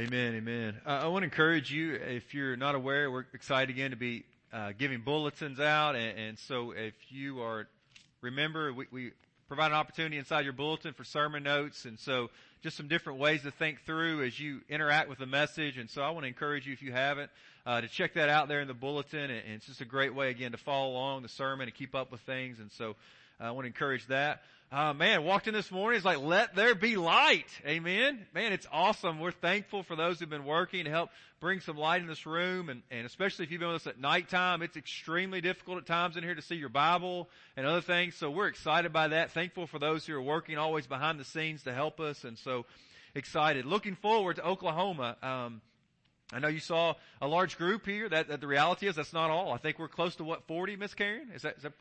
Amen, amen. Uh, I want to encourage you, if you're not aware, we're excited again to be uh, giving bulletins out. And, and, so if you are, remember, we, we, provide an opportunity inside your bulletin for sermon notes. And so just some different ways to think through as you interact with the message. And so I want to encourage you, if you haven't, uh, to check that out there in the bulletin. And, and, it's just a great way, again, to follow along the sermon and keep up with things. And so uh, I want to encourage that uh, man, walked in this morning. It's like, let there be light. Amen. Man, it's awesome. We're thankful for those who've been working to help bring some light in this room. And, and especially if you've been with us at nighttime, it's extremely difficult at times in here to see your Bible and other things. So we're excited by that. Thankful for those who are working always behind the scenes to help us. And so excited. Looking forward to Oklahoma. Um, I know you saw a large group here. That, that, the reality is that's not all. I think we're close to what, 40, Miss Karen? Is that, is that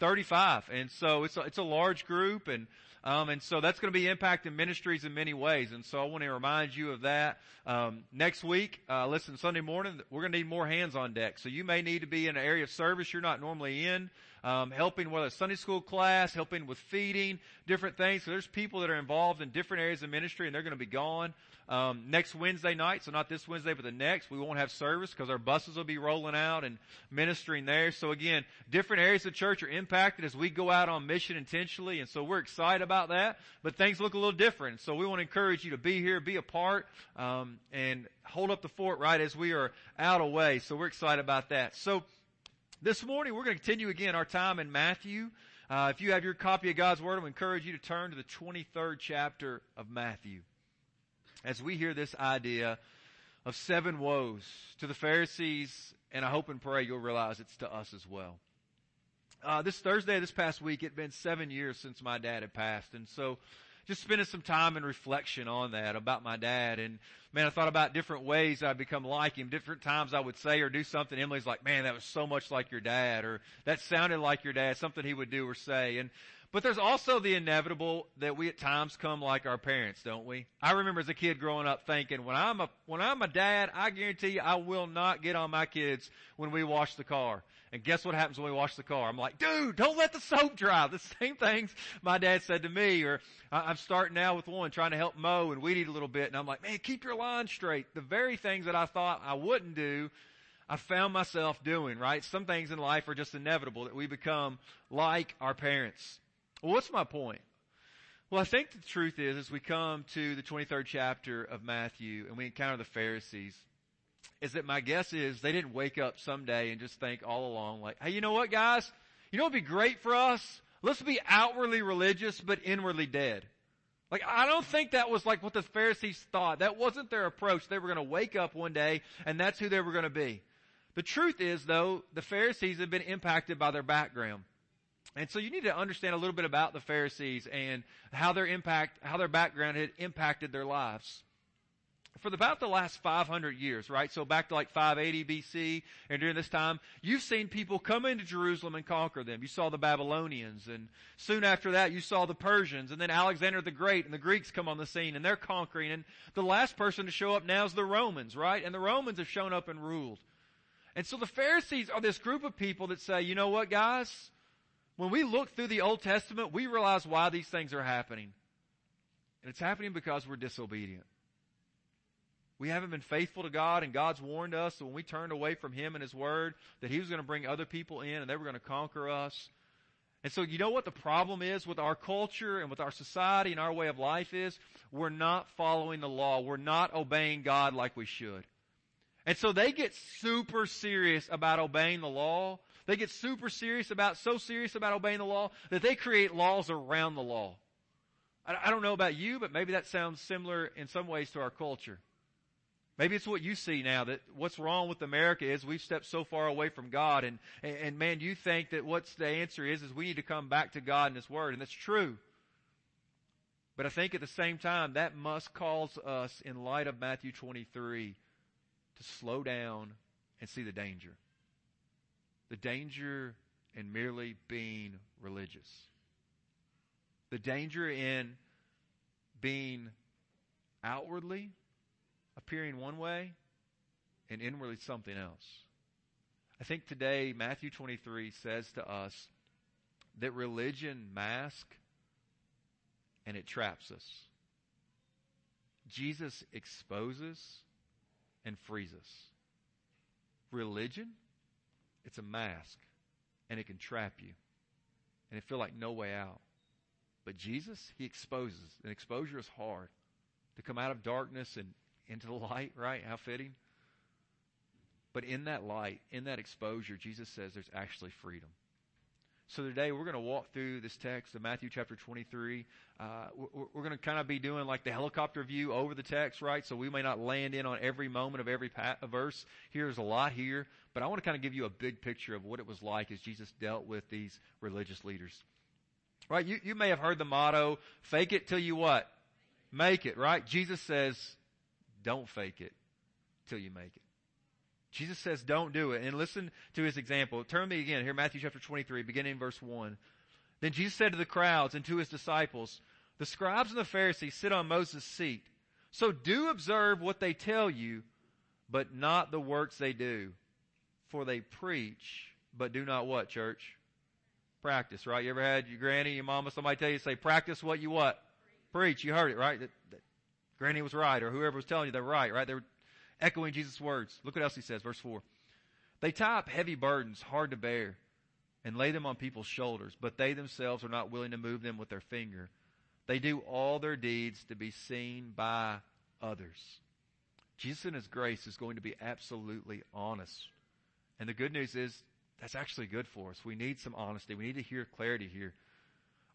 35. And so it's a, it's a large group and, um, and so that's going to be impacting ministries in many ways. And so I want to remind you of that. Um, next week, uh, listen, Sunday morning, we're going to need more hands on deck. So you may need to be in an area of service you're not normally in, um, helping whether it's Sunday school class, helping with feeding, different things. So there's people that are involved in different areas of ministry and they're going to be gone. Um, next Wednesday night, so not this Wednesday, but the next, we won't have service because our buses will be rolling out and ministering there. So again, different areas of church are impacted as we go out on mission intentionally, and so we're excited about that. But things look a little different, so we want to encourage you to be here, be a part, um, and hold up the fort right as we are out away. So we're excited about that. So this morning we're going to continue again our time in Matthew. Uh, if you have your copy of God's Word, I encourage you to turn to the 23rd chapter of Matthew as we hear this idea of seven woes to the Pharisees, and I hope and pray you'll realize it's to us as well. Uh, this Thursday, this past week, it had been seven years since my dad had passed, and so just spending some time in reflection on that about my dad. And man, I thought about different ways I'd become like him. Different times I would say or do something. Emily's like, man, that was so much like your dad, or that sounded like your dad, something he would do or say. And but there's also the inevitable that we at times come like our parents, don't we? I remember as a kid growing up thinking, when I'm a, when I'm a dad, I guarantee you I will not get on my kids when we wash the car. And guess what happens when we wash the car? I'm like, dude, don't let the soap dry. The same things my dad said to me, or I'm starting now with one trying to help mow and weed eat a little bit. And I'm like, man, keep your line straight. The very things that I thought I wouldn't do, I found myself doing, right? Some things in life are just inevitable that we become like our parents. Well, what's my point? Well, I think the truth is, as we come to the 23rd chapter of Matthew and we encounter the Pharisees, is that my guess is they didn't wake up someday and just think all along like, hey, you know what guys? You know what'd be great for us? Let's be outwardly religious but inwardly dead. Like, I don't think that was like what the Pharisees thought. That wasn't their approach. They were going to wake up one day and that's who they were going to be. The truth is though, the Pharisees have been impacted by their background. And so you need to understand a little bit about the Pharisees and how their impact, how their background had impacted their lives. For about the last 500 years, right? So back to like 580 BC and during this time, you've seen people come into Jerusalem and conquer them. You saw the Babylonians and soon after that you saw the Persians and then Alexander the Great and the Greeks come on the scene and they're conquering and the last person to show up now is the Romans, right? And the Romans have shown up and ruled. And so the Pharisees are this group of people that say, you know what guys? When we look through the Old Testament, we realize why these things are happening. And it's happening because we're disobedient. We haven't been faithful to God and God's warned us that when we turned away from Him and His Word that He was going to bring other people in and they were going to conquer us. And so you know what the problem is with our culture and with our society and our way of life is? We're not following the law. We're not obeying God like we should. And so they get super serious about obeying the law they get super serious about, so serious about obeying the law that they create laws around the law. I, I don't know about you, but maybe that sounds similar in some ways to our culture. Maybe it's what you see now that what's wrong with America is we've stepped so far away from God and, and, and, man, you think that what's the answer is, is we need to come back to God and His Word and that's true. But I think at the same time that must cause us in light of Matthew 23 to slow down and see the danger the danger in merely being religious. The danger in being outwardly appearing one way and inwardly something else. I think today Matthew 23 says to us that religion masks and it traps us. Jesus exposes and frees us. Religion, it's a mask, and it can trap you, and it feel like no way out. But Jesus, He exposes, and exposure is hard. To come out of darkness and into the light, right? How fitting. But in that light, in that exposure, Jesus says there's actually freedom. So today we're going to walk through this text of Matthew chapter 23. Uh, we're, we're going to kind of be doing like the helicopter view over the text, right? So we may not land in on every moment of every verse. Here's a lot here, but I want to kind of give you a big picture of what it was like as Jesus dealt with these religious leaders. Right? You, you may have heard the motto, fake it till you what? Make it, right? Jesus says, don't fake it till you make it. Jesus says, don't do it. And listen to his example. Turn me again here, Matthew chapter 23, beginning in verse 1. Then Jesus said to the crowds and to his disciples, The scribes and the Pharisees sit on Moses' seat. So do observe what they tell you, but not the works they do. For they preach, but do not what, church? Practice, right? You ever had your granny, your mama, somebody tell you, say, practice what you what? Preach. You heard it, right? That, that granny was right, or whoever was telling you they're right, right? They were echoing Jesus' words. Look what else he says, verse 4. They tie up heavy burdens, hard to bear, and lay them on people's shoulders, but they themselves are not willing to move them with their finger. They do all their deeds to be seen by others. Jesus in His grace is going to be absolutely honest. And the good news is that's actually good for us. We need some honesty. We need to hear clarity here.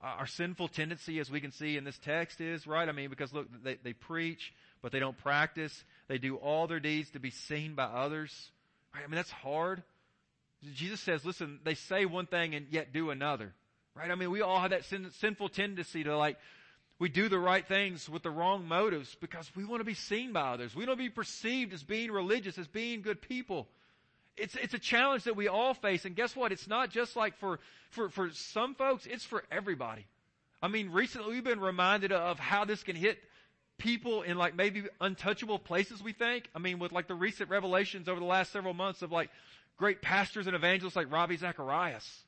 Our sinful tendency, as we can see in this text, is, right? I mean, because look, they, they preach, but they don't practice. They do all their deeds to be seen by others. Right? I mean, that's hard. Jesus says, listen, they say one thing and yet do another. Right? I mean, we all have that sin, sinful tendency to like, we do the right things with the wrong motives because we want to be seen by others. We to be perceived as being religious, as being good people. It's, it's a challenge that we all face. And guess what? It's not just like for, for, for some folks, it's for everybody. I mean, recently we've been reminded of how this can hit people in like maybe untouchable places we think. I mean, with like the recent revelations over the last several months of like great pastors and evangelists like Ravi Zacharias.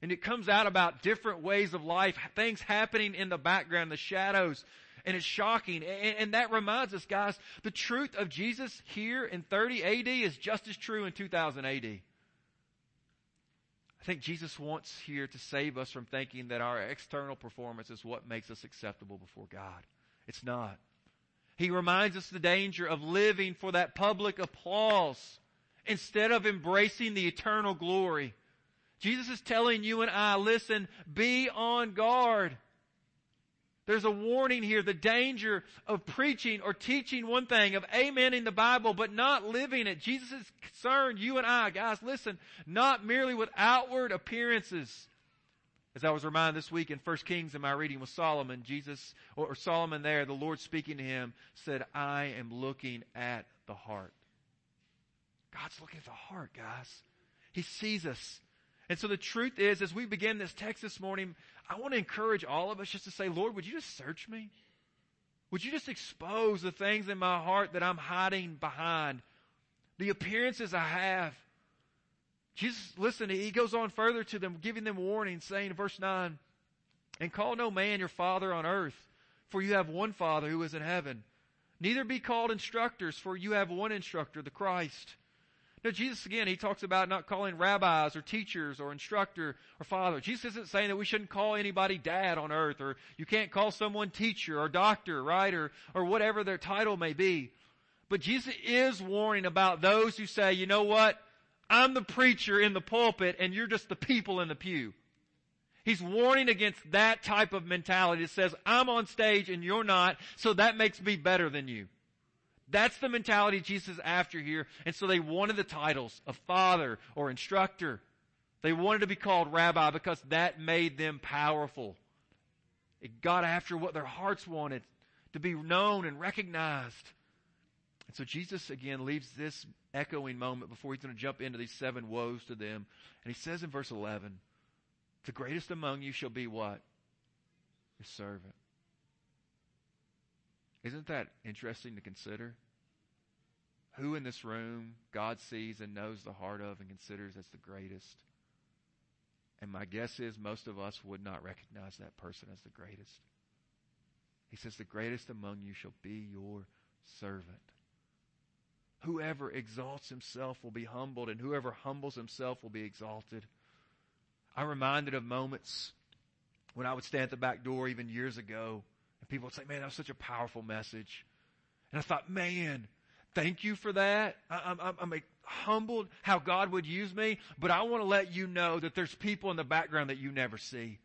And it comes out about different ways of life, things happening in the background, the shadows. And it's shocking. And, and that reminds us, guys, the truth of Jesus here in 30 AD is just as true in 2000 AD. I think Jesus wants here to save us from thinking that our external performance is what makes us acceptable before God. It's not. He reminds us the danger of living for that public applause instead of embracing the eternal glory. Jesus is telling you and I, listen, be on guard. There's a warning here, the danger of preaching or teaching one thing, of amening the Bible, but not living it. Jesus is concerned, you and I, guys, listen, not merely with outward appearances, as I was reminded this week in 1 Kings in my reading with Solomon, Jesus, or Solomon there, the Lord speaking to him, said, I am looking at the heart. God's looking at the heart, guys. He sees us. And so the truth is, as we begin this text this morning, I want to encourage all of us just to say, Lord, would you just search me? Would you just expose the things in my heart that I'm hiding behind? The appearances I have. Jesus, listen, he goes on further to them, giving them warning, saying in verse 9, And call no man your father on earth, for you have one father who is in heaven. Neither be called instructors, for you have one instructor, the Christ. Now, Jesus, again, he talks about not calling rabbis or teachers or instructor or father. Jesus isn't saying that we shouldn't call anybody dad on earth or you can't call someone teacher or doctor, right? Or, or whatever their title may be. But Jesus is warning about those who say, you know what? I'm the preacher in the pulpit and you're just the people in the pew. He's warning against that type of mentality that says, I'm on stage and you're not, so that makes me better than you. That's the mentality Jesus is after here. And so they wanted the titles of father or instructor. They wanted to be called rabbi because that made them powerful. It got after what their hearts wanted to be known and recognized. And so Jesus again leaves this echoing moment before he's going to jump into these seven woes to them. And he says in verse 11, the greatest among you shall be what? Your servant. Isn't that interesting to consider? Who in this room God sees and knows the heart of and considers as the greatest? And my guess is most of us would not recognize that person as the greatest. He says, the greatest among you shall be your servant. Whoever exalts himself will be humbled, and whoever humbles himself will be exalted. I'm reminded of moments when I would stand at the back door even years ago, and people would say, man, that was such a powerful message. And I thought, man, thank you for that. I, am I'm, I'm humbled how God would use me, but I want to let you know that there's people in the background that you never see.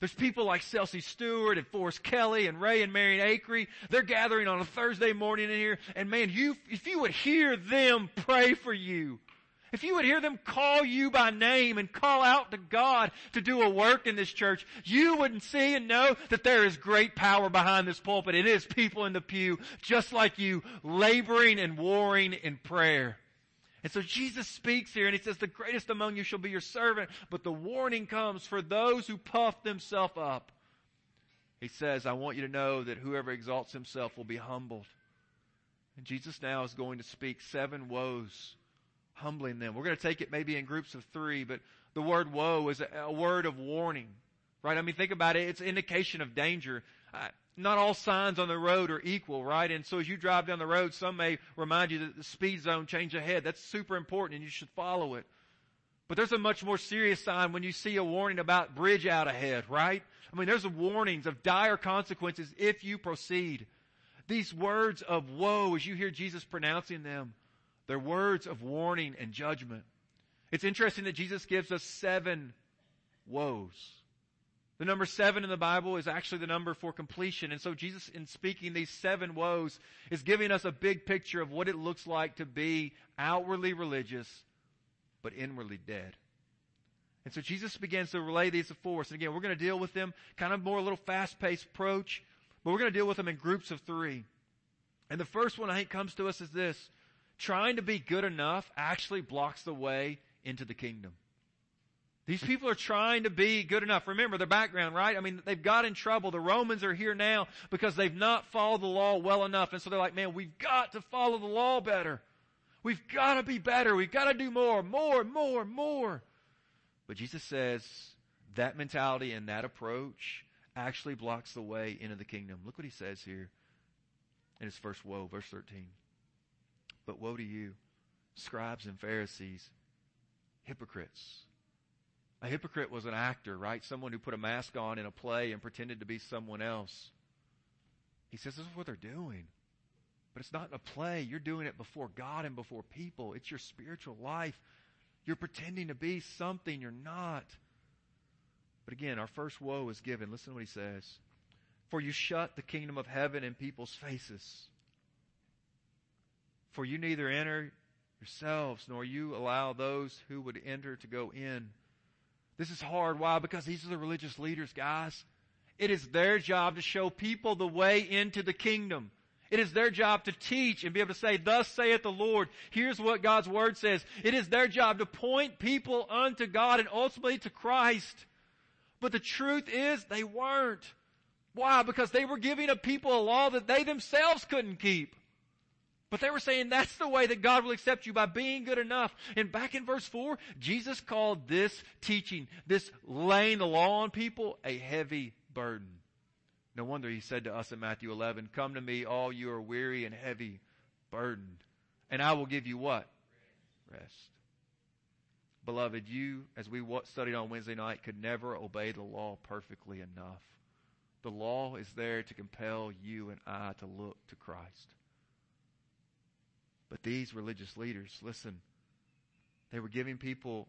There's people like Celsi Stewart and Forrest Kelly and Ray and Marion Akery. They're gathering on a Thursday morning in here. And man, you, if you would hear them pray for you, if you would hear them call you by name and call out to God to do a work in this church, you would see and know that there is great power behind this pulpit. It is people in the pew, just like you, laboring and warring in prayer. And so Jesus speaks here and he says, the greatest among you shall be your servant, but the warning comes for those who puff themselves up. He says, I want you to know that whoever exalts himself will be humbled. And Jesus now is going to speak seven woes, humbling them. We're going to take it maybe in groups of three, but the word woe is a, a word of warning, right? I mean, think about it. It's indication of danger not all signs on the road are equal, right? And so as you drive down the road, some may remind you that the speed zone change ahead. That's super important and you should follow it. But there's a much more serious sign when you see a warning about bridge out ahead, right? I mean, there's warnings of dire consequences if you proceed. These words of woe, as you hear Jesus pronouncing them, they're words of warning and judgment. It's interesting that Jesus gives us seven woes. The number seven in the Bible is actually the number for completion. And so Jesus, in speaking these seven woes, is giving us a big picture of what it looks like to be outwardly religious, but inwardly dead. And so Jesus begins to relay these before us. And again, we're going to deal with them kind of more a little fast-paced approach, but we're going to deal with them in groups of three. And the first one I think comes to us is this. Trying to be good enough actually blocks the way into the kingdom. These people are trying to be good enough. Remember their background, right? I mean, they've got in trouble. The Romans are here now because they've not followed the law well enough. And so they're like, man, we've got to follow the law better. We've got to be better. We've got to do more, more, more, more. But Jesus says that mentality and that approach actually blocks the way into the kingdom. Look what he says here in his first woe, verse 13. But woe to you, scribes and Pharisees, hypocrites a hypocrite was an actor, right? Someone who put a mask on in a play and pretended to be someone else. He says this is what they're doing. But it's not in a play. You're doing it before God and before people. It's your spiritual life. You're pretending to be something you're not. But again, our first woe is given. Listen to what he says. For you shut the kingdom of heaven in people's faces. For you neither enter yourselves, nor you allow those who would enter to go in. This is hard. Why? Because these are the religious leaders, guys. It is their job to show people the way into the kingdom. It is their job to teach and be able to say, thus saith the Lord. Here's what God's word says. It is their job to point people unto God and ultimately to Christ. But the truth is they weren't. Why? Because they were giving a people a law that they themselves couldn't keep. But they were saying that's the way that God will accept you by being good enough. And back in verse 4, Jesus called this teaching, this laying the law on people, a heavy burden. No wonder he said to us in Matthew 11, come to me all you are weary and heavy burdened, and I will give you what? Rest. Beloved, you, as we studied on Wednesday night, could never obey the law perfectly enough. The law is there to compel you and I to look to Christ. But these religious leaders, listen, they were giving people,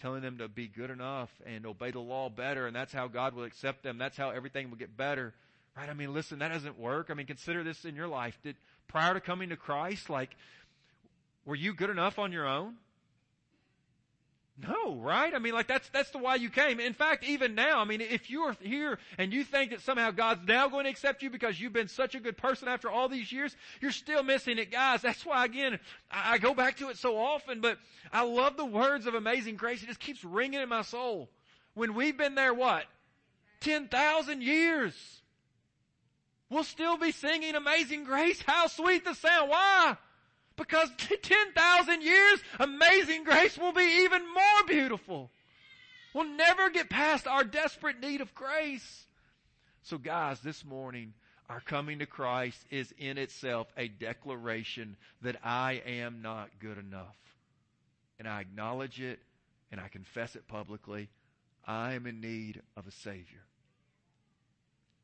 telling them to be good enough and obey the law better, and that's how God will accept them. That's how everything will get better. Right? I mean, listen, that doesn't work. I mean, consider this in your life. Did, prior to coming to Christ, like, were you good enough on your own? No, right? I mean, like that's, that's the why you came. In fact, even now, I mean, if you're here and you think that somehow God's now going to accept you because you've been such a good person after all these years, you're still missing it, guys. That's why again, I, I go back to it so often, but I love the words of amazing grace. It just keeps ringing in my soul. When we've been there, what? 10,000 years. We'll still be singing amazing grace. How sweet the sound. Why? Because 10,000 years, amazing grace will be even more beautiful. We'll never get past our desperate need of grace. So guys, this morning, Our coming to Christ is in itself a declaration that I am not good enough. And I acknowledge it and I confess it publicly. I am in need of a Savior.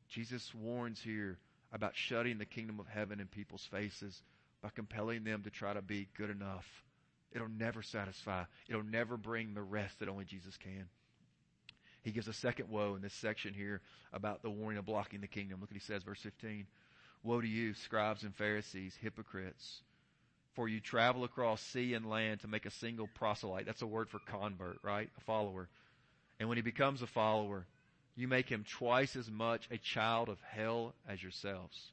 Jesus warns here about shutting the kingdom of heaven in people's faces by compelling them to try to be good enough. It'll never satisfy. It'll never bring the rest that only Jesus can. He gives a second woe in this section here about the warning of blocking the kingdom. Look what he says, verse 15. Woe to you, scribes and Pharisees, hypocrites, for you travel across sea and land to make a single proselyte. That's a word for convert, right? A follower. And when he becomes a follower, you make him twice as much a child of hell as yourselves.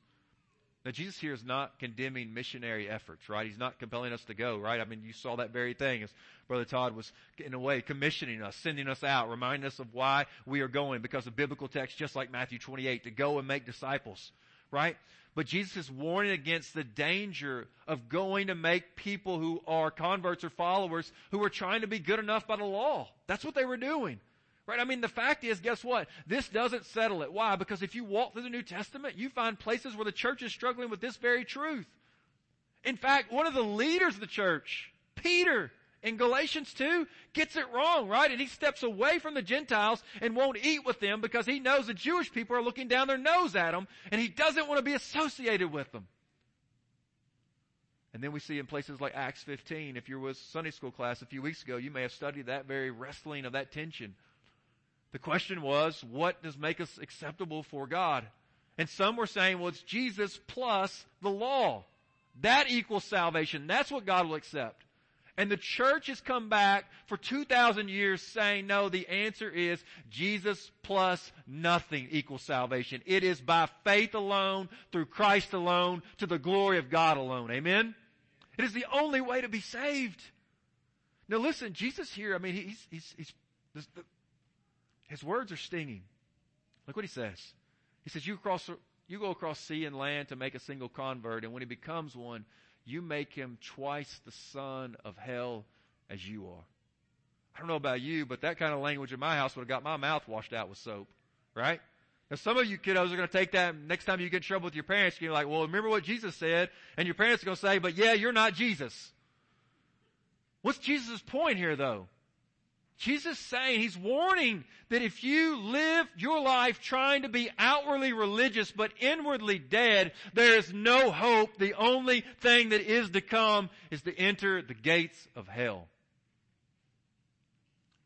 Now, Jesus here is not condemning missionary efforts, right? He's not compelling us to go, right? I mean, you saw that very thing as Brother Todd was, in a way, commissioning us, sending us out, reminding us of why we are going because of biblical text, just like Matthew 28, to go and make disciples, right? But Jesus is warning against the danger of going to make people who are converts or followers who are trying to be good enough by the law. That's what they were doing. Right? I mean, the fact is, guess what? This doesn't settle it. Why? Because if you walk through the New Testament, you find places where the church is struggling with this very truth. In fact, one of the leaders of the church, Peter, in Galatians 2, gets it wrong, right? And he steps away from the Gentiles and won't eat with them because he knows the Jewish people are looking down their nose at him and he doesn't want to be associated with them. And then we see in places like Acts 15, if you were with Sunday school class a few weeks ago, you may have studied that very wrestling of that tension the question was, what does make us acceptable for God? And some were saying, well, it's Jesus plus the law. That equals salvation. That's what God will accept. And the church has come back for 2,000 years saying, no, the answer is Jesus plus nothing equals salvation. It is by faith alone, through Christ alone, to the glory of God alone. Amen? It is the only way to be saved. Now listen, Jesus here, I mean, he's, he's, he's, his words are stinging. Look what he says. He says, you cross, you go across sea and land to make a single convert, and when he becomes one, you make him twice the son of hell as you are. I don't know about you, but that kind of language in my house would have got my mouth washed out with soap, right? Now some of you kiddos are going to take that next time you get in trouble with your parents, you're like, well, remember what Jesus said? And your parents are going to say, but yeah, you're not Jesus. What's Jesus' point here though? Jesus saying, He's warning that if you live your life trying to be outwardly religious but inwardly dead, there is no hope. The only thing that is to come is to enter the gates of hell.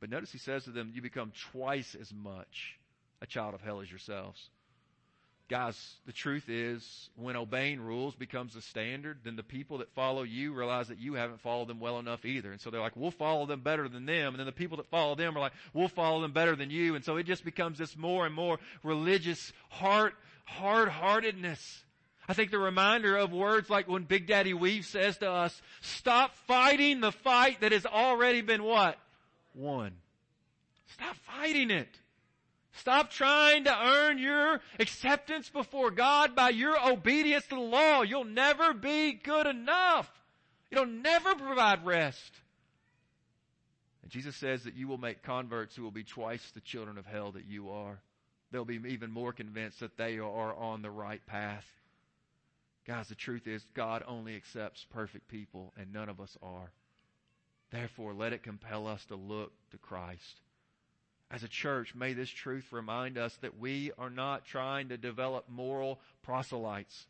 But notice he says to them, you become twice as much a child of hell as yourselves. Guys, the truth is, when obeying rules becomes the standard, then the people that follow you realize that you haven't followed them well enough either. And so they're like, we'll follow them better than them. And then the people that follow them are like, we'll follow them better than you. And so it just becomes this more and more religious heart, hard-heartedness. I think the reminder of words like when Big Daddy Weave says to us, stop fighting the fight that has already been what? Won. Stop fighting it. Stop trying to earn your acceptance before God by your obedience to the law. You'll never be good enough. It'll never provide rest. And Jesus says that you will make converts who will be twice the children of hell that you are. They'll be even more convinced that they are on the right path. Guys, the truth is God only accepts perfect people and none of us are. Therefore, let it compel us to look to Christ. As a church, may this truth remind us that we are not trying to develop moral proselytes.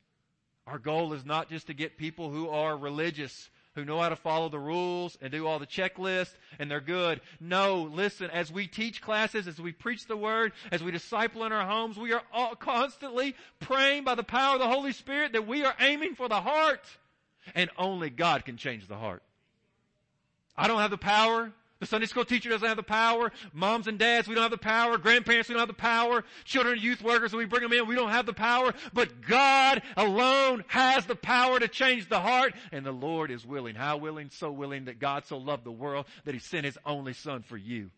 Our goal is not just to get people who are religious, who know how to follow the rules and do all the checklists and they're good. No, listen, as we teach classes, as we preach the word, as we disciple in our homes, we are constantly praying by the power of the Holy Spirit that we are aiming for the heart. And only God can change the heart. I don't have the power. The Sunday school teacher doesn't have the power. Moms and dads, we don't have the power. Grandparents, we don't have the power. Children and youth workers, when we bring them in, we don't have the power. But God alone has the power to change the heart. And the Lord is willing. How willing? So willing that God so loved the world that He sent His only Son for you.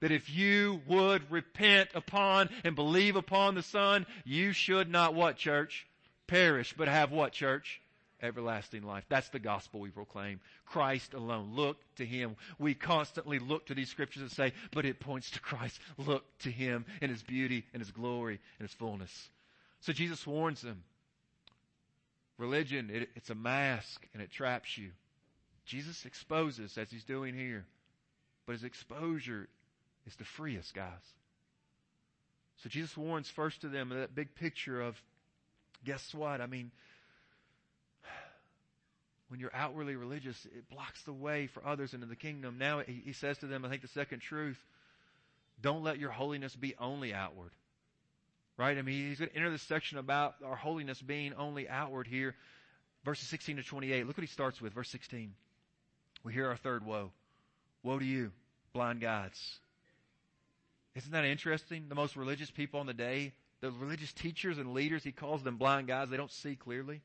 That if you would repent upon and believe upon the Son, you should not what, church? Perish, but have what, church? Everlasting life. That's the gospel we proclaim. Christ alone. Look to Him. We constantly look to these scriptures and say, but it points to Christ. Look to Him in His beauty and His glory and His fullness. So Jesus warns them. Religion, it, it's a mask and it traps you. Jesus exposes as he's doing here. But his exposure is to free us, guys. So Jesus warns first to them that big picture of, guess what? I mean, when you're outwardly religious, it blocks the way for others into the kingdom. Now he, says to them, I think the second truth, don't let your holiness be only outward. Right? I mean, he's going to enter this section about our holiness being only outward here. Verses 16 to 28. Look what he starts with. Verse 16. We hear our third woe. Woe to you, blind guides. Isn't that interesting? The most religious people on the day, the religious teachers and leaders, he calls them blind guys. They don't see clearly.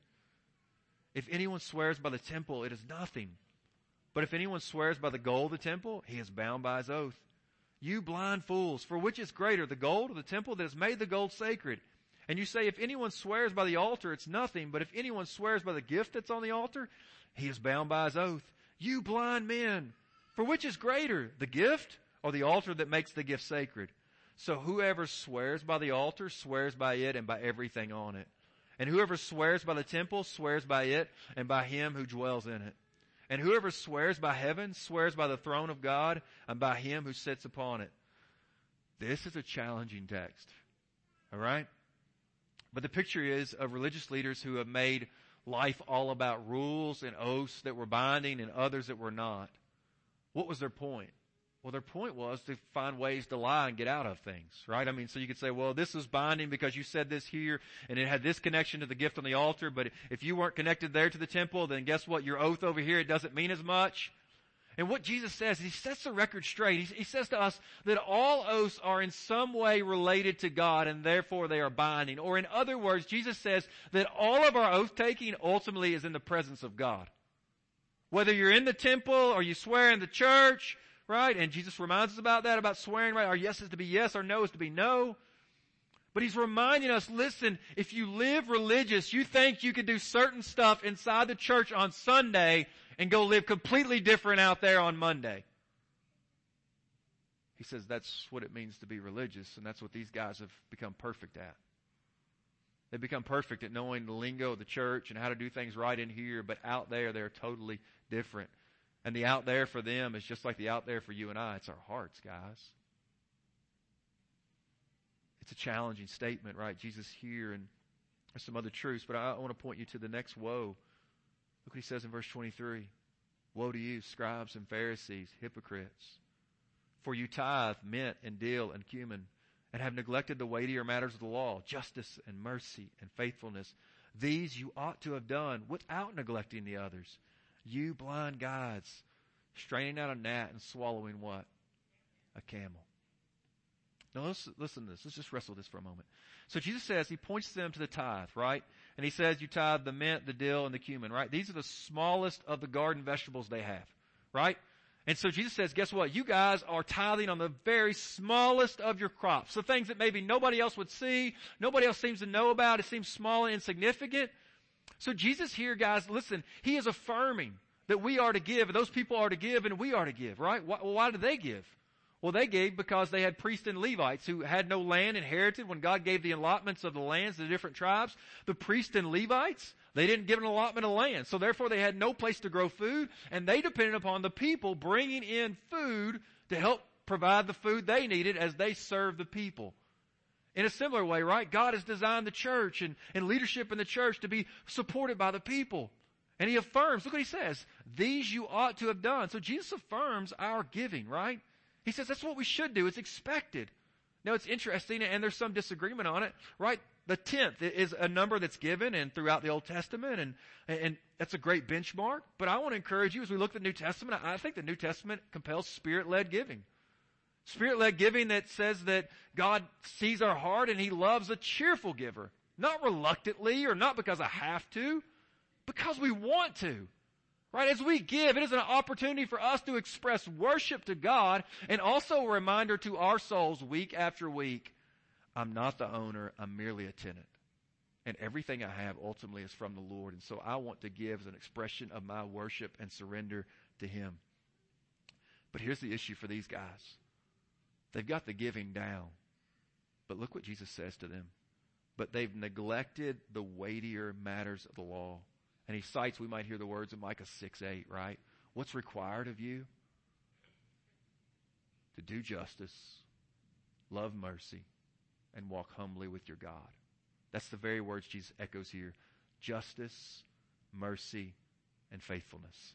If anyone swears by the temple, it is nothing. But if anyone swears by the gold of the temple, he is bound by his oath. You blind fools, for which is greater, the gold or the temple that has made the gold sacred? And you say, if anyone swears by the altar, it's nothing. But if anyone swears by the gift that's on the altar, he is bound by his oath. You blind men, for which is greater, the gift or the altar that makes the gift sacred? So whoever swears by the altar swears by it and by everything on it. And whoever swears by the temple swears by it and by him who dwells in it. And whoever swears by heaven swears by the throne of God and by him who sits upon it. This is a challenging text. Alright? But the picture is of religious leaders who have made life all about rules and oaths that were binding and others that were not. What was their point? Well, their point was to find ways to lie and get out of things, right? I mean, so you could say, well, this is binding because you said this here and it had this connection to the gift on the altar, but if you weren't connected there to the temple, then guess what? Your oath over here, it doesn't mean as much. And what Jesus says, he sets the record straight. He, he, says to us that all oaths are in some way related to God and therefore they are binding. Or in other words, Jesus says that all of our oath taking ultimately is in the presence of God. Whether you're in the temple or you swear in the church right? And Jesus reminds us about that, about swearing, right? Our yes is to be yes, our no is to be no. But he's reminding us, listen, if you live religious, you think you can do certain stuff inside the church on Sunday and go live completely different out there on Monday. He says that's what it means to be religious, and that's what these guys have become perfect at. They become perfect at knowing the lingo of the church and how to do things right in here, but out there they're totally different. And the out there for them is just like the out there for you and I. It's our hearts, guys. It's a challenging statement, right? Jesus here, and there's some other truths, but I, want to point you to the next woe. Look what he says in verse 23. Woe to you, scribes and Pharisees, hypocrites! For you tithe mint and dill and cumin, and have neglected the weightier matters of the law, justice and mercy and faithfulness. These you ought to have done without neglecting the others. You blind guides, straining out a gnat and swallowing what? A camel. Now let's listen to this. Let's just wrestle this for a moment. So Jesus says, He points them to the tithe, right? And He says, you tithe the mint, the dill, and the cumin, right? These are the smallest of the garden vegetables they have, right? And so Jesus says, guess what? You guys are tithing on the very smallest of your crops. The things that maybe nobody else would see, nobody else seems to know about. It seems small and insignificant. So Jesus here, guys, listen, he is affirming that we are to give, and those people are to give, and we are to give, right? Why, why did they give? Well, they gave because they had priests and Levites who had no land inherited when God gave the allotments of the lands to the different tribes. The priests and Levites, they didn't give an allotment of land. So therefore they had no place to grow food and they depended upon the people bringing in food to help provide the food they needed as they served the people. In a similar way, right? God has designed the church and, and leadership in the church to be supported by the people. And he affirms, look what he says, these you ought to have done. So Jesus affirms our giving, right? He says that's what we should do. It's expected. Now it's interesting, and there's some disagreement on it, right? The tenth is a number that's given and throughout the Old Testament, and, and that's a great benchmark. But I want to encourage you as we look at the New Testament, I think the New Testament compels spirit-led giving. Spirit led giving that says that God sees our heart and He loves a cheerful giver. Not reluctantly or not because I have to, because we want to. Right? As we give, it is an opportunity for us to express worship to God and also a reminder to our souls week after week. I'm not the owner, I'm merely a tenant. And everything I have ultimately is from the Lord. And so I want to give as an expression of my worship and surrender to Him. But here's the issue for these guys They've got the giving down. But look what Jesus says to them. but they've neglected the weightier matters of the law. And he cites, we might hear the words of Micah 6 8, right? What's required of you? To do justice, love mercy, and walk humbly with your God. That's the very words Jesus echoes here justice, mercy, and faithfulness.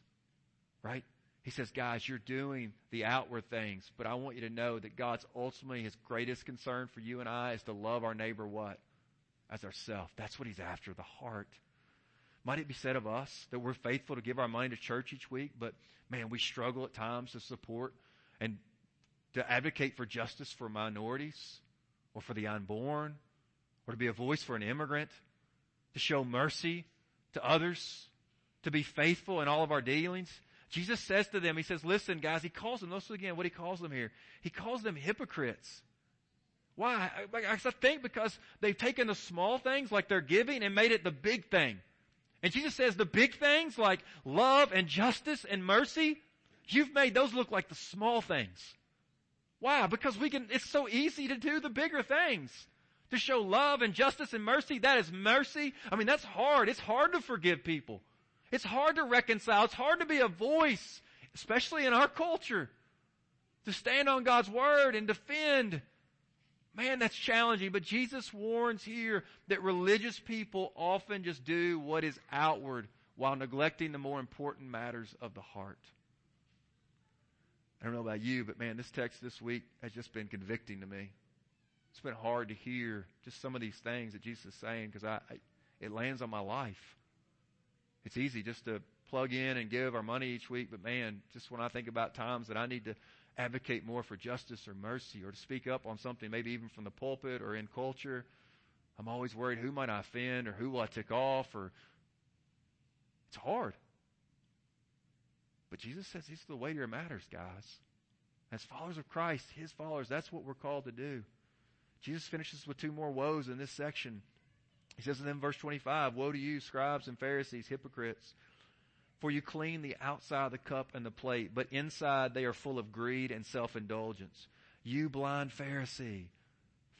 Right? He says, guys, you're doing the outward things, but I want you to know that God's ultimately his greatest concern for you and I is to love our neighbor what? As ourself. That's what he's after, the heart. Might it be said of us that we're faithful to give our money to church each week, but man, we struggle at times to support and to advocate for justice for minorities or for the unborn or to be a voice for an immigrant, to show mercy to others, to be faithful in all of our dealings. Jesus says to them, He says, listen, guys, He calls them, notice again what He calls them here. He calls them hypocrites. Why? I, I think because they've taken the small things like they're giving and made it the big thing. And Jesus says the big things like love and justice and mercy, you've made those look like the small things. Why? Because we can, it's so easy to do the bigger things. To show love and justice and mercy, that is mercy. I mean, that's hard. It's hard to forgive people. It's hard to reconcile. It's hard to be a voice, especially in our culture. To stand on God's word and defend. Man, that's challenging. But Jesus warns here that religious people often just do what is outward while neglecting the more important matters of the heart. I don't know about you, but man, this text this week has just been convicting to me. It's been hard to hear just some of these things that Jesus is saying because I, I, it lands on my life. It's easy just to plug in and give our money each week, but man, just when I think about times that I need to advocate more for justice or mercy or to speak up on something, maybe even from the pulpit or in culture, I'm always worried who might I offend or who will I tick off or it's hard. But Jesus says these are the weightier matters, guys. As followers of Christ, His followers, that's what we're called to do. Jesus finishes with two more woes in this section. He says in them, verse 25, Woe to you, scribes and Pharisees, hypocrites! For you clean the outside of the cup and the plate, but inside they are full of greed and self-indulgence. You blind Pharisee,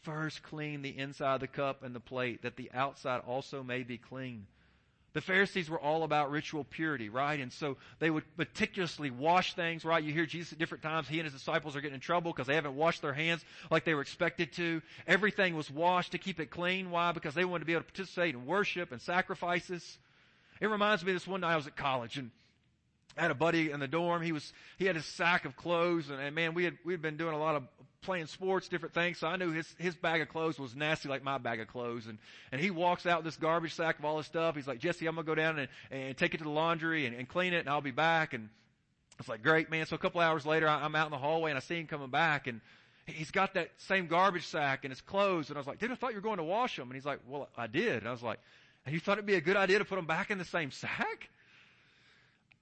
first clean the inside of the cup and the plate, that the outside also may be clean. The Pharisees were all about ritual purity, right? And so they would meticulously wash things, right? You hear Jesus at different times, he and his disciples are getting in trouble because they haven't washed their hands like they were expected to. Everything was washed to keep it clean. Why? Because they wanted to be able to participate in worship and sacrifices. It reminds me of this one night I was at college and I had a buddy in the dorm. He was, he had his sack of clothes and, and man, we had, we had been doing a lot of playing sports, different things. So I knew his, his bag of clothes was nasty like my bag of clothes. And, and he walks out with this garbage sack of all his stuff. He's like, Jesse, I'm going to go down and, and take it to the laundry and, and clean it and I'll be back. And it's like, great, man. So a couple hours later, I'm out in the hallway and I see him coming back and he's got that same garbage sack and his clothes. And I was like, dude, I thought you were going to wash them. And he's like, well, I did. And I was like, and you thought it'd be a good idea to put them back in the same sack?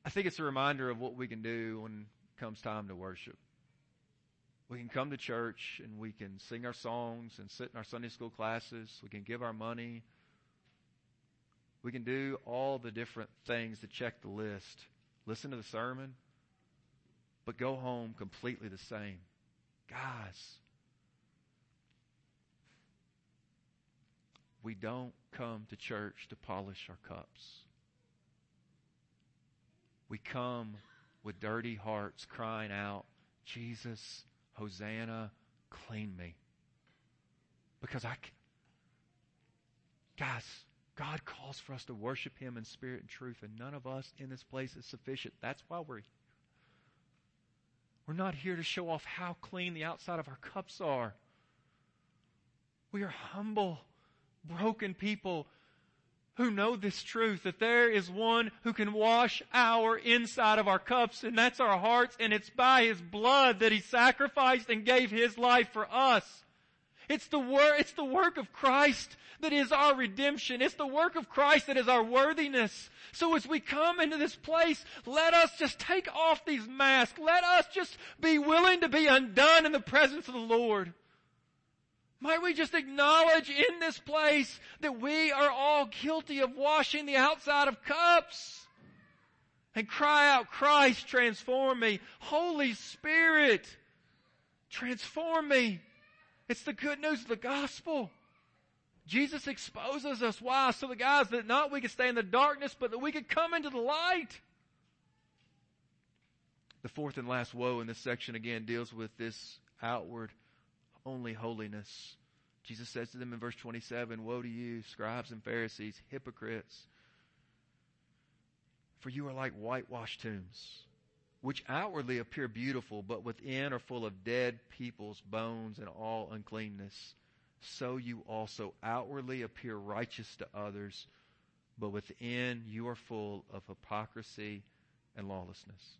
I think it's a reminder of what we can do when comes time to worship. We can come to church and we can sing our songs and sit in our Sunday school classes. We can give our money. We can do all the different things to check the list. Listen to the sermon, but go home completely the same. Guys, we don't come to church to polish our cups. We come with dirty hearts crying out, Jesus, Hosanna, clean me. Because I, guys, God calls for us to worship Him in spirit and truth, and none of us in this place is sufficient. That's why we're We're not here to show off how clean the outside of our cups are. We are humble, broken people who know this truth that there is one who can wash our inside of our cups and that's our hearts and it's by his blood that he sacrificed and gave his life for us. It's the work, it's the work of Christ that is our redemption. It's the work of Christ that is our worthiness. So as we come into this place, let us just take off these masks. Let us just be willing to be undone in the presence of the Lord. Might we just acknowledge in this place that we are all guilty of washing the outside of cups and cry out, Christ, transform me. Holy Spirit, transform me. It's the good news of the gospel. Jesus exposes us. Why? So the guys that not we could stay in the darkness, but that we could come into the light. The fourth and last woe in this section again deals with this outward only holiness. Jesus says to them in verse 27, Woe to you, scribes and Pharisees, hypocrites! For you are like whitewashed tombs, which outwardly appear beautiful, but within are full of dead people's bones and all uncleanness. So you also outwardly appear righteous to others, but within you are full of hypocrisy and lawlessness.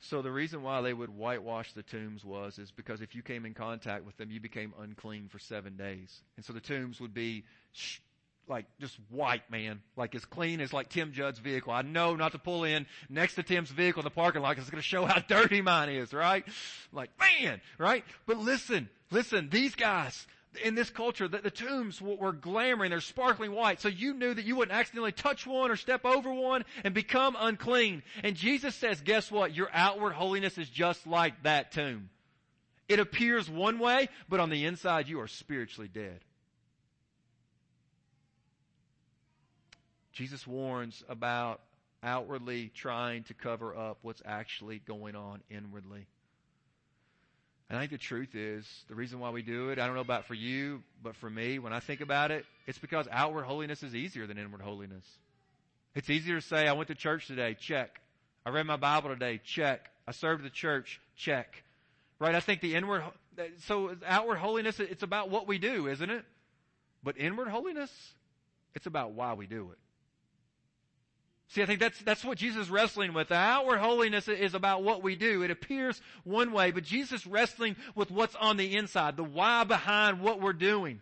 So the reason why they would whitewash the tombs was is because if you came in contact with them, you became unclean for seven days. And so the tombs would be sh- like just white, man, like as clean as like Tim Judd's vehicle. I know not to pull in next to Tim's vehicle in the parking lot because it's going to show how dirty mine is, right? Like, man, right? But listen, listen, these guys, in this culture, the, the tombs were, were glamoring, they're sparkling white, so you knew that you wouldn't accidentally touch one or step over one and become unclean. And Jesus says, guess what? Your outward holiness is just like that tomb. It appears one way, but on the inside you are spiritually dead. Jesus warns about outwardly trying to cover up what's actually going on inwardly. And I think the truth is, the reason why we do it, I don't know about for you, but for me, when I think about it, it's because outward holiness is easier than inward holiness. It's easier to say, I went to church today, check. I read my Bible today, check. I served the church, check. Right? I think the inward, so outward holiness, it's about what we do, isn't it? But inward holiness, it's about why we do it. See, I think that's, that's what Jesus is wrestling with. The outward holiness is about what we do. It appears one way, but Jesus wrestling with what's on the inside, the why behind what we're doing.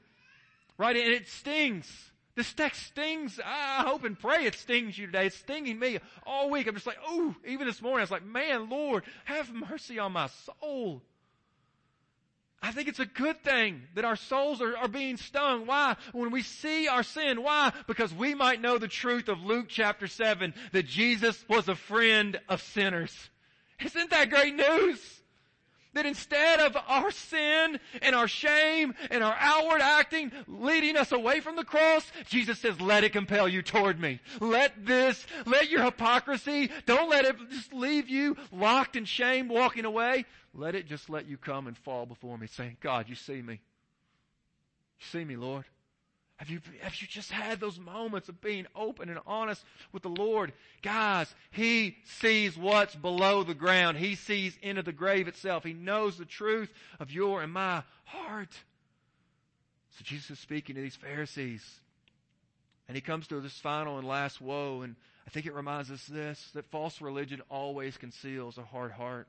Right? And it stings. This text stings. I hope and pray it stings you today. It's stinging me all week. I'm just like, oh, even this morning I was like, man, Lord, have mercy on my soul. I think it's a good thing that our souls are, are being stung. Why? When we see our sin. Why? Because we might know the truth of Luke chapter 7 that Jesus was a friend of sinners. Isn't that great news? That instead of our sin and our shame and our outward acting leading us away from the cross, Jesus says, let it compel you toward me. Let this, let your hypocrisy, don't let it just leave you locked in shame walking away. Let it just let you come and fall before me saying, God, you see me. You see me, Lord. Have you, have you just had those moments of being open and honest with the Lord? Guys, He sees what's below the ground. He sees into the grave itself. He knows the truth of your and my heart. So Jesus is speaking to these Pharisees. And He comes to this final and last woe. And I think it reminds us this, that false religion always conceals a hard heart.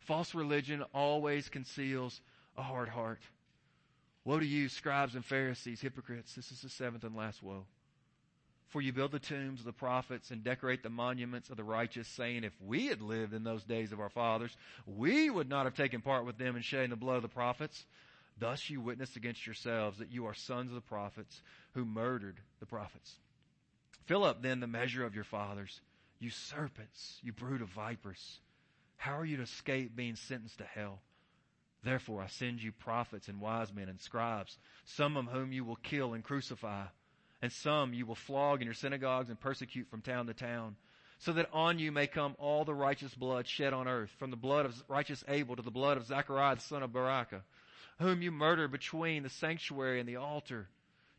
False religion always conceals a hard heart. Woe to you, scribes and Pharisees, hypocrites. This is the seventh and last woe. For you build the tombs of the prophets and decorate the monuments of the righteous, saying, If we had lived in those days of our fathers, we would not have taken part with them in shedding the blood of the prophets. Thus you witness against yourselves that you are sons of the prophets who murdered the prophets. Fill up then the measure of your fathers, you serpents, you brood of vipers. How are you to escape being sentenced to hell? Therefore, I send you prophets and wise men and scribes, some of whom you will kill and crucify, and some you will flog in your synagogues and persecute from town to town, so that on you may come all the righteous blood shed on earth, from the blood of righteous Abel to the blood of Zechariah the son of Barachiah, whom you murdered between the sanctuary and the altar.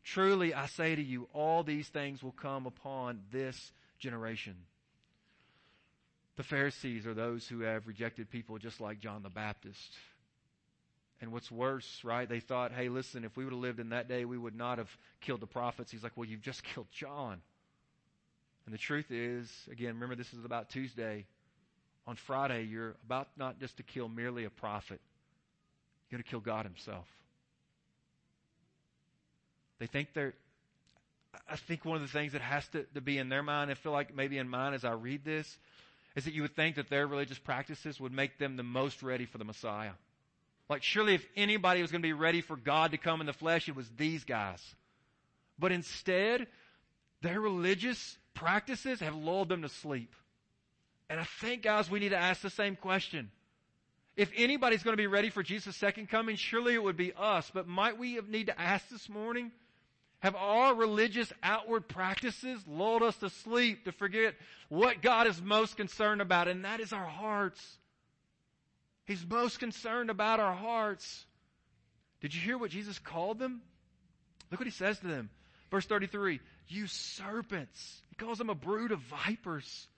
Truly, I say to you, all these things will come upon this generation. The Pharisees are those who have rejected people just like John the Baptist. And what's worse, right? They thought, hey, listen, if we would have lived in that day, we would not have killed the prophets. He's like, well, you've just killed John. And the truth is, again, remember this is about Tuesday. On Friday, you're about not just to kill merely a prophet, you're going to kill God Himself. They think they're, I think one of the things that has to, to be in their mind, I feel like maybe in mine as I read this, is that you would think that their religious practices would make them the most ready for the Messiah. Like, surely if anybody was going to be ready for God to come in the flesh, it was these guys. But instead, their religious practices have lulled them to sleep. And I think, guys, we need to ask the same question. If anybody's going to be ready for Jesus' second coming, surely it would be us. But might we need to ask this morning, have our religious outward practices lulled us to sleep to forget what God is most concerned about, and that is our hearts. He's most concerned about our hearts. Did you hear what Jesus called them? Look what he says to them. Verse 33, you serpents. He calls them a brood of vipers.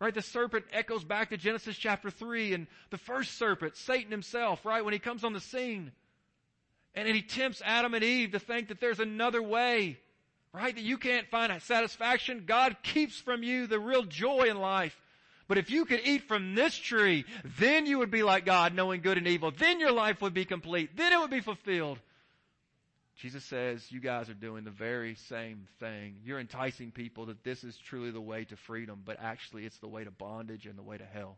Right? The serpent echoes back to Genesis chapter 3 and the first serpent, Satan himself, right? When he comes on the scene. And he tempts Adam and Eve to think that there's another way, right? That you can't find satisfaction. God keeps from you the real joy in life. But if you could eat from this tree, then you would be like God, knowing good and evil. Then your life would be complete. Then it would be fulfilled. Jesus says you guys are doing the very same thing. You're enticing people that this is truly the way to freedom, but actually it's the way to bondage and the way to hell.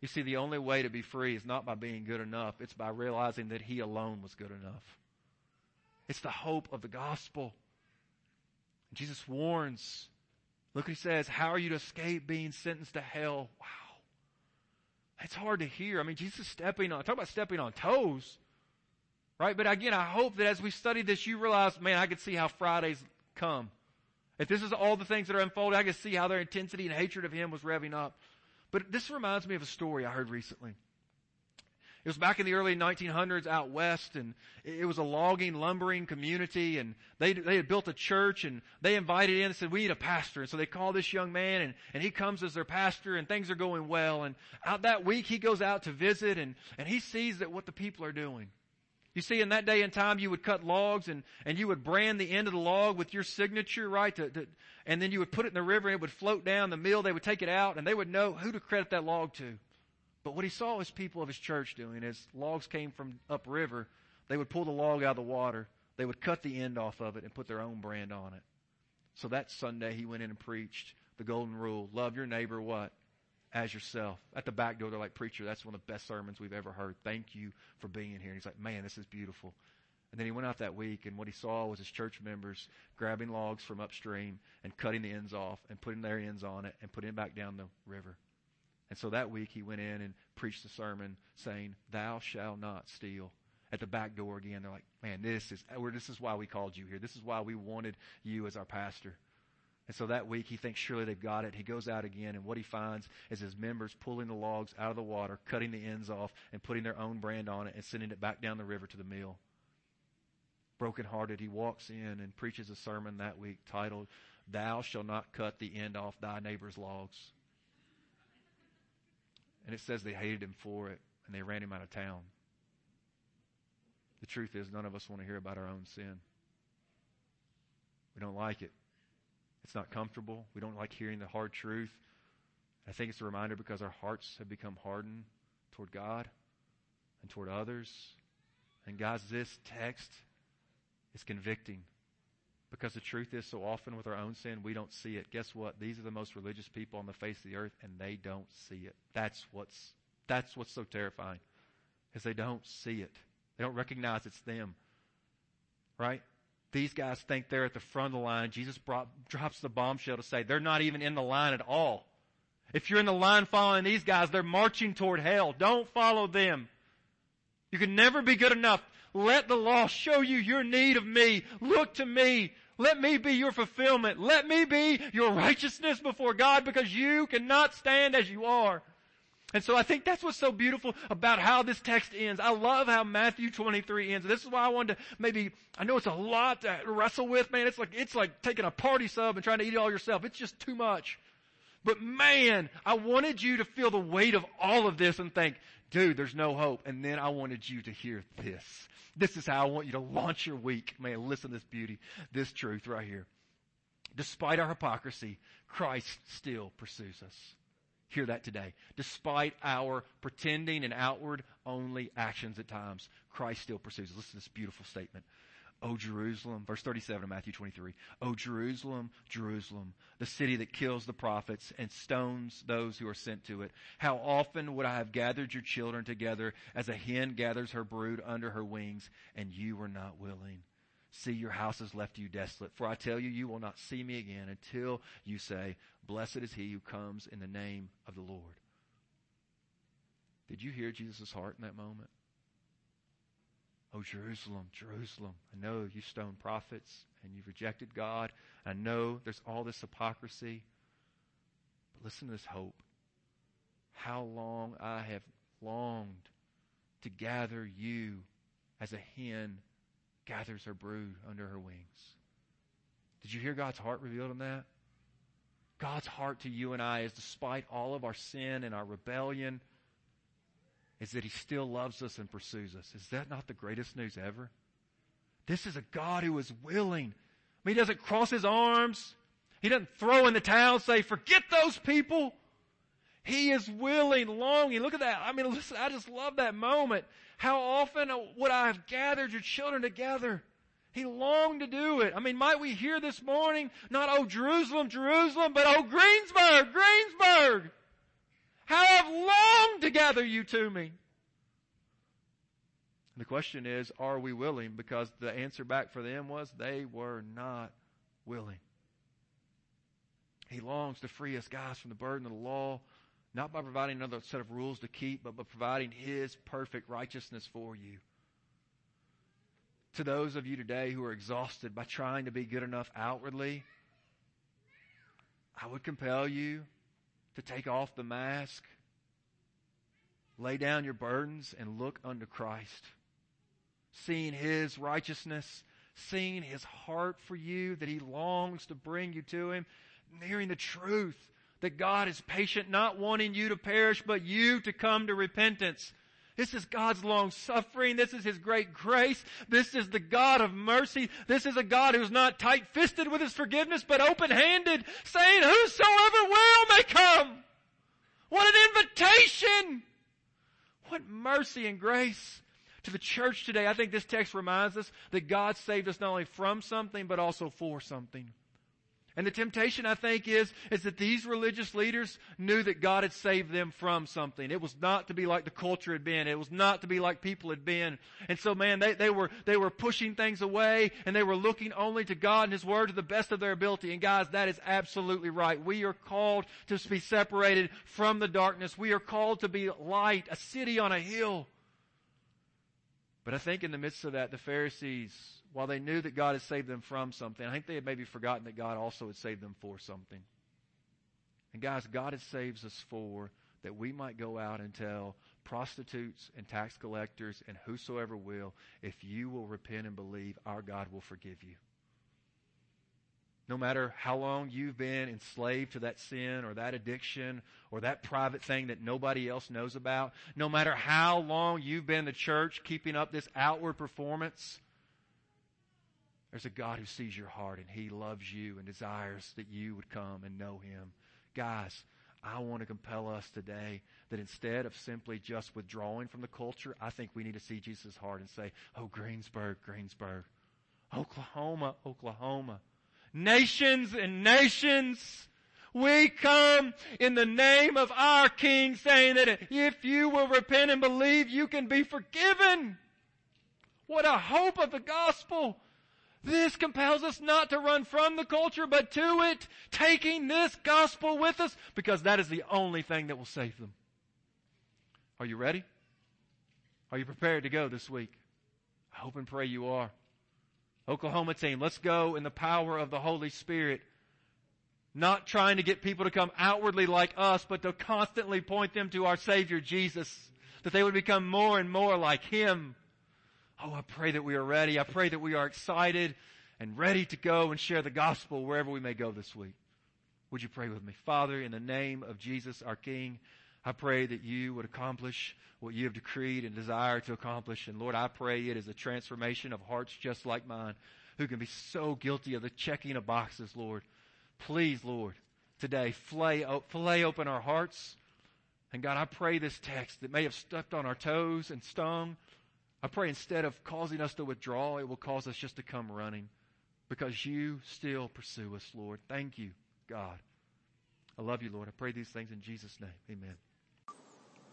You see, the only way to be free is not by being good enough. It's by realizing that He alone was good enough. It's the hope of the gospel. Jesus warns. Look what He says. How are you to escape being sentenced to hell? Wow. It's hard to hear. I mean, Jesus stepping on, talk about stepping on toes. Right? But again, I hope that as we study this, you realize, man, I could see how Fridays come. If this is all the things that are unfolding, I can see how their intensity and hatred of him was revving up. But this reminds me of a story I heard recently. It was back in the early 1900s out west, and it was a logging, lumbering community, and they, they had built a church, and they invited in and said, we need a pastor. And so they call this young man, and, and he comes as their pastor, and things are going well. And out that week, he goes out to visit, and, and he sees that what the people are doing. You see, in that day and time, you would cut logs and, and you would brand the end of the log with your signature, right? To, to, and then you would put it in the river and it would float down the mill. They would take it out and they would know who to credit that log to. But what he saw his people of his church doing as logs came from upriver, they would pull the log out of the water. They would cut the end off of it and put their own brand on it. So that Sunday he went in and preached the golden rule. Love your neighbor what? as yourself. At the back door, they're like, Preacher, that's one of the best sermons we've ever heard. Thank you for being here. And he's like, Man, this is beautiful. And then he went out that week, and what he saw was his church members grabbing logs from upstream and cutting the ends off and putting their ends on it and putting it back down the river. And so that week he went in and preached a sermon saying, Thou shalt not steal. At the back door again, they're like, Man, this is, this is why we called you here. This is why we wanted you as our pastor. And so that week he thinks surely they've got it. He goes out again and what he finds is his members pulling the logs out of the water, cutting the ends off and putting their own brand on it and sending it back down the river to the mill. Brokenhearted, he walks in and preaches a sermon that week titled, Thou shalt not cut the end off thy neighbor's logs. And it says they hated him for it and they ran him out of town. The truth is, none of us want to hear about our own sin. We don't like it. It's not comfortable. We don't like hearing the hard truth. I think it's a reminder because our hearts have become hardened toward God and toward others. And guys, this text is convicting. Because the truth is, so often with our own sin, we don't see it. Guess what? These are the most religious people on the face of the earth, and they don't see it. That's what's, that's what's so terrifying, is they don't see it. They don't recognize it's them. Right? These guys think they're at the front of the line. Jesus brought, drops the bombshell to say they're not even in the line at all. If you're in the line following these guys, they're marching toward hell. Don't follow them. You can never be good enough. Let the law show you your need of me. Look to me. Let me be your fulfillment. Let me be your righteousness before God because you cannot stand as you are. And so I think that's what's so beautiful about how this text ends. I love how Matthew 23 ends. This is why I wanted to maybe, I know it's a lot to wrestle with, man. It's like, it's like taking a party sub and trying to eat it all yourself. It's just too much. But man, I wanted you to feel the weight of all of this and think, dude, there's no hope. And then I wanted you to hear this. This is how I want you to launch your week. Man, listen to this beauty, this truth right here. Despite our hypocrisy, Christ still pursues us hear that today. Despite our pretending and outward only actions at times, Christ still pursues. us. Listen to this beautiful statement. O Jerusalem, verse 37 of Matthew 23. O Jerusalem, Jerusalem, the city that kills the prophets and stones those who are sent to it. How often would I have gathered your children together as a hen gathers her brood under her wings, and you were not willing. See, your house has left you desolate. For I tell you, you will not see me again until you say, Blessed is he who comes in the name of the Lord. Did you hear Jesus' heart in that moment? Oh, Jerusalem, Jerusalem, I know you stoned prophets and you've rejected God. I know there's all this hypocrisy. But listen to this hope. How long I have longed to gather you as a hen gathers her brood under her wings. Did you hear God's heart revealed in that? God's heart to you and I is despite all of our sin and our rebellion, is that He still loves us and pursues us. Is that not the greatest news ever? This is a God who is willing. I mean, He doesn't cross His arms. He doesn't throw in the towel say, forget those people. He is willing, longing. Look at that. I mean, listen, I just love that moment. How often would I have gathered your children together? He longed to do it. I mean, might we hear this morning, not, oh, Jerusalem, Jerusalem, but, oh, Greensburg, Greensburg. How I've longed to gather you to me. The question is, are we willing? Because the answer back for them was they were not willing. He longs to free us, guys, from the burden of the law, not by providing another set of rules to keep, but by providing His perfect righteousness for you to those of you today who are exhausted by trying to be good enough outwardly, I would compel you to take off the mask, lay down your burdens, and look unto Christ. Seeing His righteousness, seeing His heart for you, that He longs to bring you to Him, hearing the truth that God is patient, not wanting you to perish, but you to come to repentance. This is God's long suffering. This is His great grace. This is the God of mercy. This is a God who's not tight-fisted with His forgiveness, but open-handed, saying, whosoever will may come. What an invitation! What mercy and grace to the church today. I think this text reminds us that God saved us not only from something, but also for something. And the temptation, I think, is, is that these religious leaders knew that God had saved them from something. It was not to be like the culture had been. It was not to be like people had been. And so, man, they, they were, they were pushing things away and they were looking only to God and His Word to the best of their ability. And guys, that is absolutely right. We are called to be separated from the darkness. We are called to be light, a city on a hill. But I think in the midst of that, the Pharisees while they knew that God had saved them from something, I think they had maybe forgotten that God also had saved them for something. And guys, God has saved us for that we might go out and tell prostitutes and tax collectors and whosoever will, if you will repent and believe, our God will forgive you. No matter how long you've been enslaved to that sin or that addiction or that private thing that nobody else knows about, no matter how long you've been the church keeping up this outward performance, there's a God who sees your heart and He loves you and desires that you would come and know Him. Guys, I want to compel us today that instead of simply just withdrawing from the culture, I think we need to see Jesus' heart and say, Oh, Greensburg, Greensburg, Oklahoma, Oklahoma, nations and nations, we come in the name of our King saying that if you will repent and believe, you can be forgiven. What a hope of the gospel. This compels us not to run from the culture, but to it, taking this gospel with us, because that is the only thing that will save them. Are you ready? Are you prepared to go this week? I hope and pray you are. Oklahoma team, let's go in the power of the Holy Spirit. Not trying to get people to come outwardly like us, but to constantly point them to our Savior Jesus. That they would become more and more like Him. Oh, I pray that we are ready. I pray that we are excited and ready to go and share the gospel wherever we may go this week. Would you pray with me? Father, in the name of Jesus, our King, I pray that you would accomplish what you have decreed and desire to accomplish. And Lord, I pray it is a transformation of hearts just like mine who can be so guilty of the checking of boxes, Lord. Please, Lord, today, flay, flay open our hearts. And God, I pray this text that may have stuck on our toes and stung, I pray instead of causing us to withdraw, it will cause us just to come running because you still pursue us, Lord. Thank you, God. I love you, Lord. I pray these things in Jesus' name. Amen.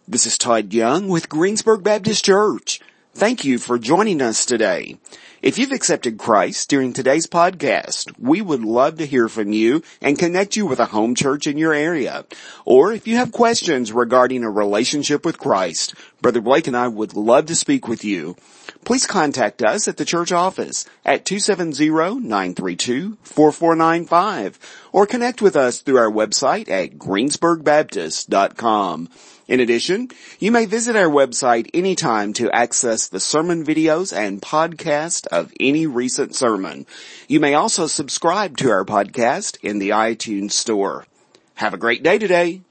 This is Todd Young with Greensburg Baptist Church. Thank you for joining us today. If you've accepted Christ during today's podcast, we would love to hear from you and connect you with a home church in your area. Or if you have questions regarding a relationship with Christ, Brother Blake and I would love to speak with you. Please contact us at the church office at 270-932-4495 or connect with us through our website at greensburgbaptist.com. In addition, you may visit our website anytime to access the sermon videos and podcast of any recent sermon. You may also subscribe to our podcast in the iTunes store. Have a great day today.